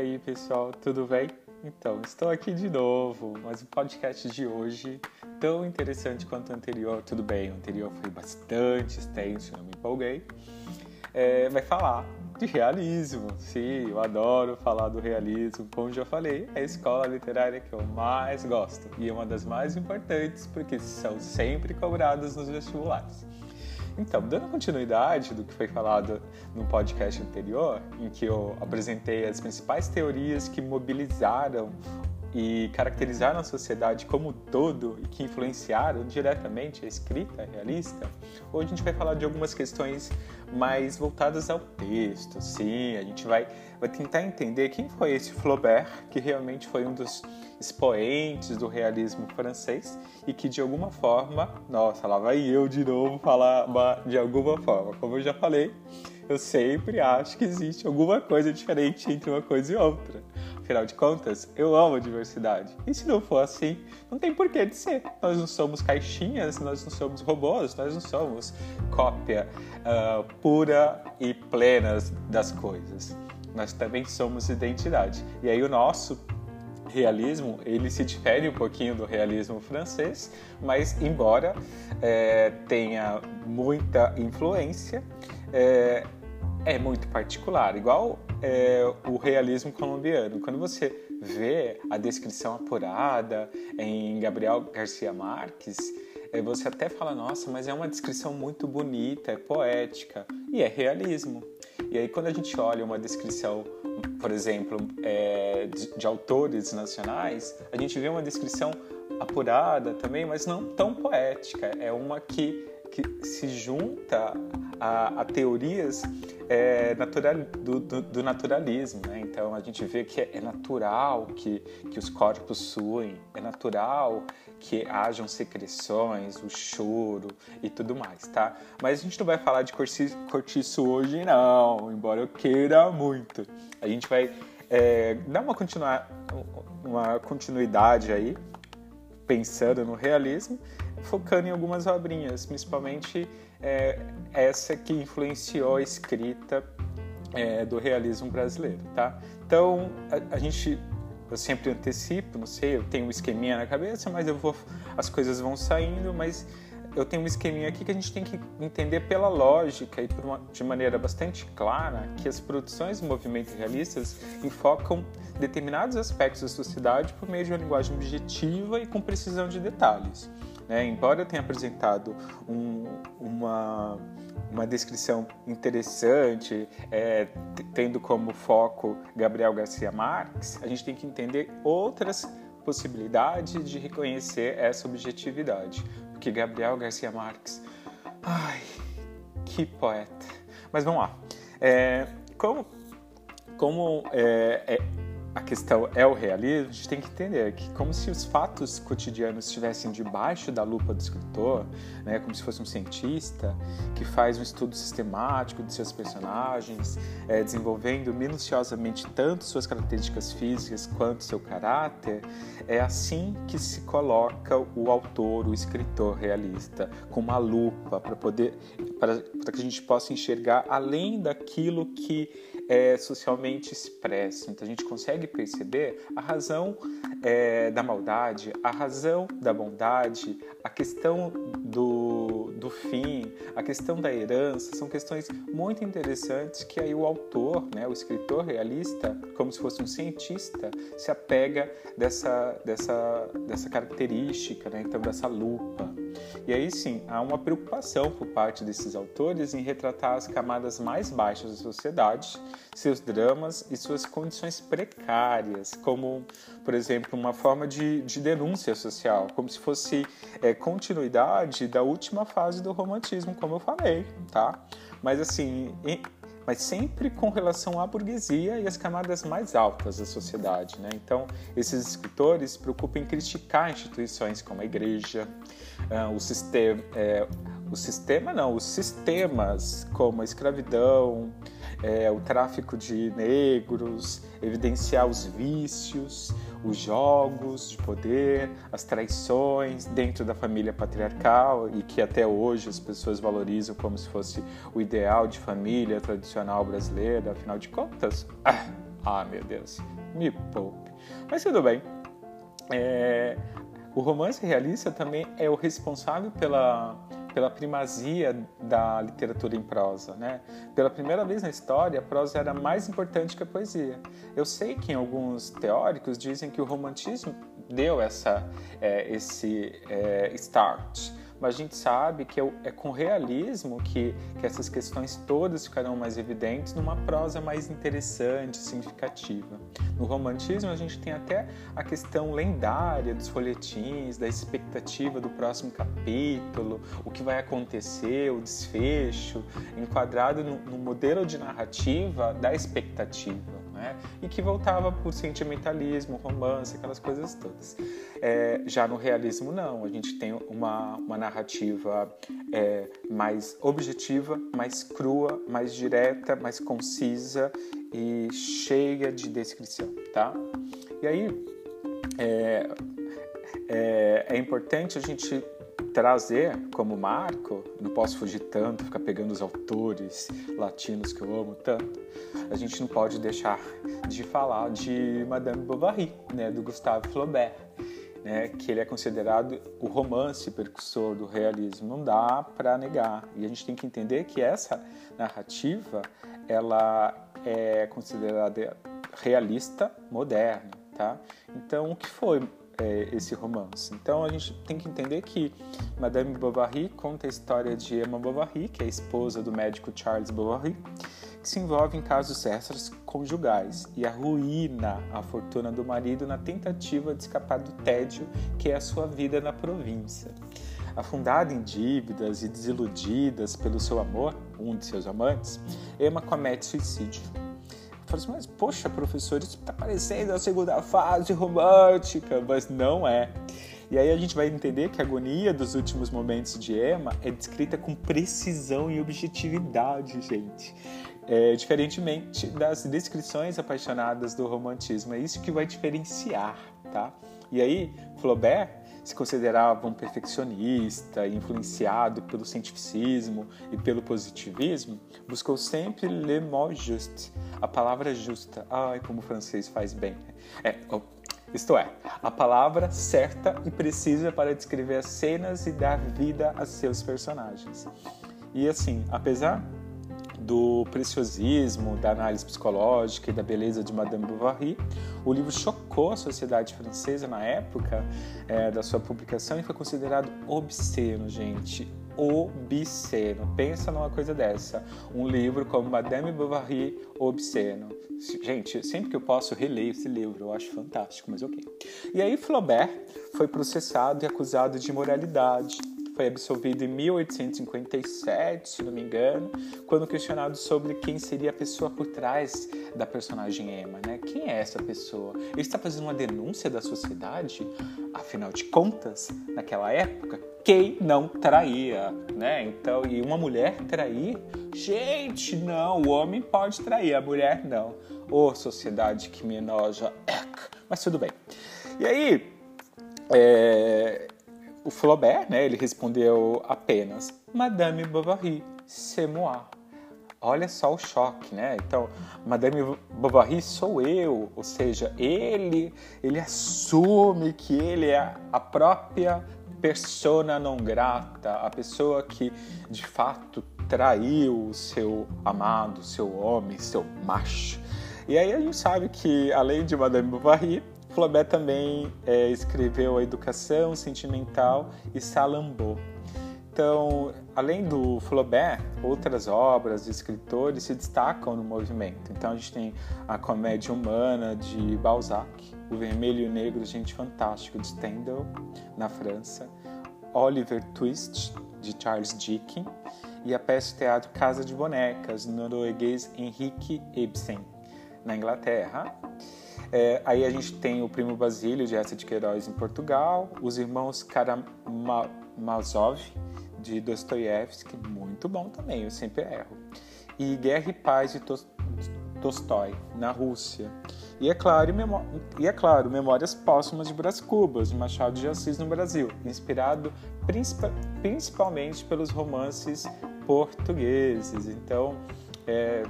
aí, pessoal, tudo bem? Então, estou aqui de novo, mas o podcast de hoje, tão interessante quanto o anterior, tudo bem, o anterior foi bastante extenso, não me empolguei, é, vai falar de realismo. Sim, eu adoro falar do realismo, como já falei, é a escola literária que eu mais gosto e é uma das mais importantes porque são sempre cobradas nos vestibulares. Então, dando continuidade do que foi falado no podcast anterior, em que eu apresentei as principais teorias que mobilizaram e caracterizaram a sociedade como todo e que influenciaram diretamente a escrita realista, hoje a gente vai falar de algumas questões mais voltadas ao texto. Sim, a gente vai, vai tentar entender quem foi esse Flaubert, que realmente foi um dos expoentes do realismo francês e que de alguma forma, nossa, lá vai eu de novo falar de alguma forma, como eu já falei, eu sempre acho que existe alguma coisa diferente entre uma coisa e outra. Afinal de contas, eu amo a diversidade. E se não for assim, não tem porquê de ser. Nós não somos caixinhas, nós não somos robôs, nós não somos cópia uh, pura e plena das coisas. Nós também somos identidade. E aí o nosso realismo ele se difere um pouquinho do realismo francês, mas embora é, tenha muita influência, é, é muito particular, igual é, o realismo colombiano. Quando você vê a descrição apurada em Gabriel Garcia Marques, é, você até fala, nossa, mas é uma descrição muito bonita, é poética, e é realismo. E aí quando a gente olha uma descrição, por exemplo, é, de, de autores nacionais, a gente vê uma descrição apurada também, mas não tão poética. É uma que, que se junta a, a teorias é, natural, do, do, do, naturalismo. Né? Então a gente vê que é, natural que, que os corpos suem, é natural que hajam secreções, o choro e tudo mais, tá? Mas a gente não vai falar de cortiço hoje, não, embora eu queira muito. A gente vai é, dar uma, uma continuidade aí, pensando no realismo, focando em algumas obrinhas, principalmente é, essa que influenciou a escrita é, do realismo brasileiro, tá? Então, a, a, gente, eu sempre antecipo, não sei, eu tenho um esqueminha na cabeça, mas eu vou, as coisas vão saindo, mas eu tenho um esqueminha aqui que a gente tem que entender pela lógica e uma, de maneira bastante clara que as produções do movimento realistas enfocam determinados aspectos da sociedade por meio de uma linguagem objetiva e com precisão de detalhes. Né? Embora eu tenha apresentado um, uma, uma descrição interessante, é, tendo como foco Gabriel Garcia Marques, a gente tem que entender outras possibilidades de reconhecer essa objetividade. Porque Gabriel Garcia Marques, ai, que poeta. Mas vamos lá. É, como como é, é, a questão é o realismo, a gente tem que entender que como se os fatos cotidianos estivessem debaixo da lupa do escritor, né, como se fosse um cientista que faz um estudo sistemático de seus personagens, é, desenvolvendo minuciosamente tanto suas características físicas quanto seu caráter, é assim que se coloca o autor, o escritor realista, com uma lupa para poder para, que a gente possa enxergar além daquilo que é socialmente expresso. Então a gente consegue perceber a razão é, da maldade, a razão da bondade, a questão do, do fim, a questão da herança, são questões muito interessantes que aí o autor, né, o escritor realista, como se fosse um cientista, se apega dessa, dessa, dessa característica, né, então dessa lupa. E aí sim, há uma preocupação por parte desses autores em retratar as camadas mais baixas da sociedade, seus dramas e suas condições precárias, como, por exemplo, uma forma de, de denúncia social, como se fosse é, continuidade da última fase do romantismo, como eu falei, tá? Mas assim, mas sempre com relação à burguesia e às camadas mais altas da sociedade. Né? Então, esses escritores preocupam em criticar instituições como a igreja, uh, o sistema, é, o sistema não, os sistemas como a escravidão, é, o tráfico de negros, evidenciar os vícios, os jogos de poder, as traições dentro da família patriarcal e que até hoje as pessoas valorizam como se fosse o ideal de família tradicional brasileira, afinal de contas, ah, Ah, meu Deus, me poupe. Mas tudo bem. É, o romance realista também é o responsável pela, pela primazia da literatura em prosa. Né? Pela primeira vez na história, a prosa era mais importante que a poesia. Eu sei que alguns teóricos dizem que o romantismo deu essa, é, esse é, start mas a gente sabe que é, é com realismo que, que essas questões todas ficarão mais evidentes numa prosa mais interessante, significativa. No romantismo, a gente tem até a questão lendária dos folhetins, da expectativa do próximo capítulo, o que vai acontecer, o desfecho, enquadrado no, no modelo de narrativa da expectativa né? E que voltava por sentimentalismo, romance, aquelas coisas todas. É, já no realismo, não. A gente tem uma, uma narrativa é, mais objetiva, mais crua, mais direta, mais concisa e cheia de descrição, tá? E aí, é, é, é importante a gente trazer como marco, não posso fugir tanto, ficar pegando os autores latinos que eu amo tanto, a gente não pode deixar de falar de Madame Bovary, né, do Gustave Flaubert, né, que ele é considerado o romance percussor do realismo. Não dá para negar. E a gente tem que entender que essa narrativa ela é considerada realista moderna, tá? Então, o que foi é, esse romance. Então a gente tem que entender que Madame Bovary conta a história de Emma Bovary, que é a esposa do médico Charles Bovary, que se envolve em casos extras conjugais e arruína a fortuna do marido na tentativa de escapar do tédio que é a sua vida na província. Afundada em dívidas e desiludidas pelo seu amor, um de seus amantes, Emma comete suicídio Falei assim, mas poxa, professor, isso está parecendo a segunda fase romântica, mas não é. E aí a gente vai entender que a agonia dos últimos momentos de Emma é descrita com precisão e objetividade, gente. É, diferentemente das descrições apaixonadas do romantismo. É isso que vai diferenciar, tá? E aí, Flaubert se considerava um perfeccionista, influenciado pelo cientificismo e pelo positivismo, buscou sempre le mot juste, a palavra justa. Ai, como o francês faz bem. É, oh, isto é, a palavra certa e precisa para descrever as cenas e dar vida a seus personagens. E assim, apesar do preciosismo, da análise psicológica e da beleza de Madame Bovary, o livro chocou a sociedade francesa na época é, da sua publicação e foi considerado obsceno, gente. Obsceno. Pensa numa coisa dessa. Um livro como Madame Bovary, obsceno. Gente, sempre que eu posso, releio esse livro. Eu acho fantástico, mas ok. E aí, Flaubert foi processado e acusado de imoralidade foi absolvido em 1857, se não me engano, quando questionado sobre quem seria a pessoa por trás da personagem Emma, né? Quem é essa pessoa? Ele está fazendo uma denúncia da sociedade? Afinal de contas, naquela época, quem não traía, né? Então, e uma mulher trair? Gente, não, o homem pode trair, a mulher não. Ô, oh, sociedade que me enoja, mas tudo bem. E aí, é, o Flaubert, né, ele respondeu apenas Madame Bovary, c'est moi. Olha só o choque, né? Então, Madame Bovary sou eu, ou seja, ele, ele assume que ele é a própria persona não grata, a pessoa que de fato traiu o seu amado, seu homem, seu macho. E aí a gente sabe que além de Madame Bovary, Flaubert também é, escreveu A Educação Sentimental e Salambô. Então, além do Flaubert, outras obras de escritores se destacam no movimento. Então, a gente tem a Comédia Humana de Balzac, O Vermelho e o Negro, Gente Fantástico, de Stendhal, na França, Oliver Twist, de Charles Dickens, e a peça de teatro Casa de Bonecas, do norueguês Henrik Ibsen, na Inglaterra. É, aí a gente tem o Primo Basílio, de Essa de Queiroz, em Portugal, os irmãos Karamazov, de Dostoiévski, muito bom também, eu sempre erro. E Guerra e Paz, de Tolstói, na Rússia. E é, claro, e é claro, Memórias Póstumas de Brás Cubas, de Machado de Assis, no Brasil, inspirado principalmente pelos romances portugueses. Então, é,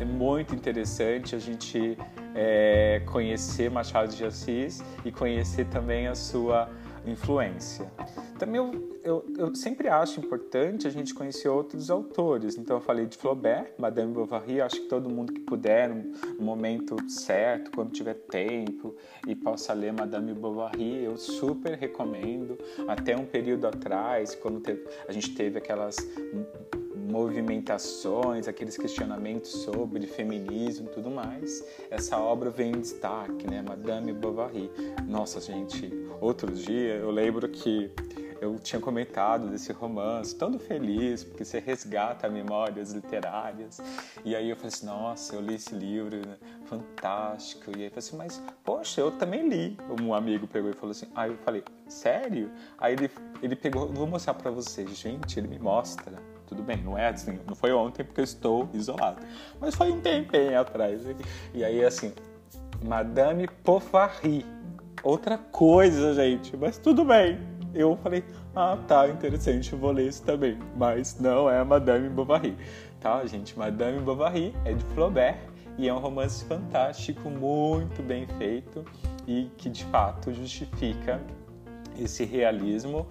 é muito interessante a gente é, conhecer Machado de Assis e conhecer também a sua influência. Também eu, eu, eu, sempre acho importante a gente conhecer outros autores. Então eu falei de Flaubert, Madame Bovary, acho que todo mundo que puder, no momento certo, quando tiver tempo e possa ler Madame Bovary, eu super recomendo. Até um período atrás, quando teve, a gente teve aquelas movimentações, aqueles questionamentos sobre feminismo e tudo mais, essa obra vem em destaque, né? Madame Bovary. Nossa, gente, outro dia eu lembro que eu tinha comentado desse romance, todo feliz, porque você resgata memórias literárias. E aí eu falei assim, nossa, eu li esse livro, né? fantástico. E aí eu falei assim, mas, poxa, eu também li. Um amigo pegou e falou assim, aí eu falei, sério? Aí ele, ele pegou, vou mostrar para vocês. Gente, ele me mostra tudo bem, não é assim, não foi ontem porque eu estou isolado, mas foi um tempinho atrás. E aí, assim, Madame Bovary, outra coisa, gente, mas tudo bem. Eu falei, ah, tá, interessante, vou ler isso também, mas não é Madame Bovary, tá, gente? Madame Bovary é de Flaubert e é um romance fantástico, muito bem feito e que de fato justifica esse realismo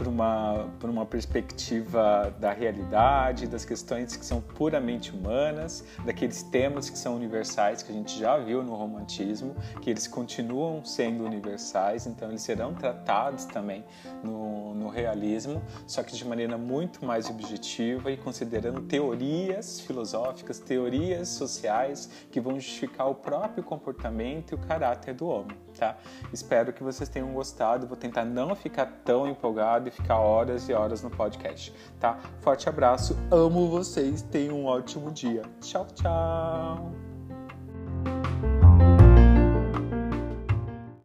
por uma, por uma perspectiva da realidade, das questões que são puramente humanas, daqueles temas que são universais, que a gente já viu no romantismo, que eles continuam sendo universais, então eles serão tratados também no, no realismo, só que de maneira muito mais objetiva e considerando teorias filosóficas, teorias sociais que vão justificar o próprio comportamento e o caráter do homem. Tá? Espero que vocês tenham gostado. Vou tentar não ficar tão empolgado e ficar horas e horas no podcast, tá? Forte abraço, amo vocês, tenham um ótimo dia. Tchau, tchau.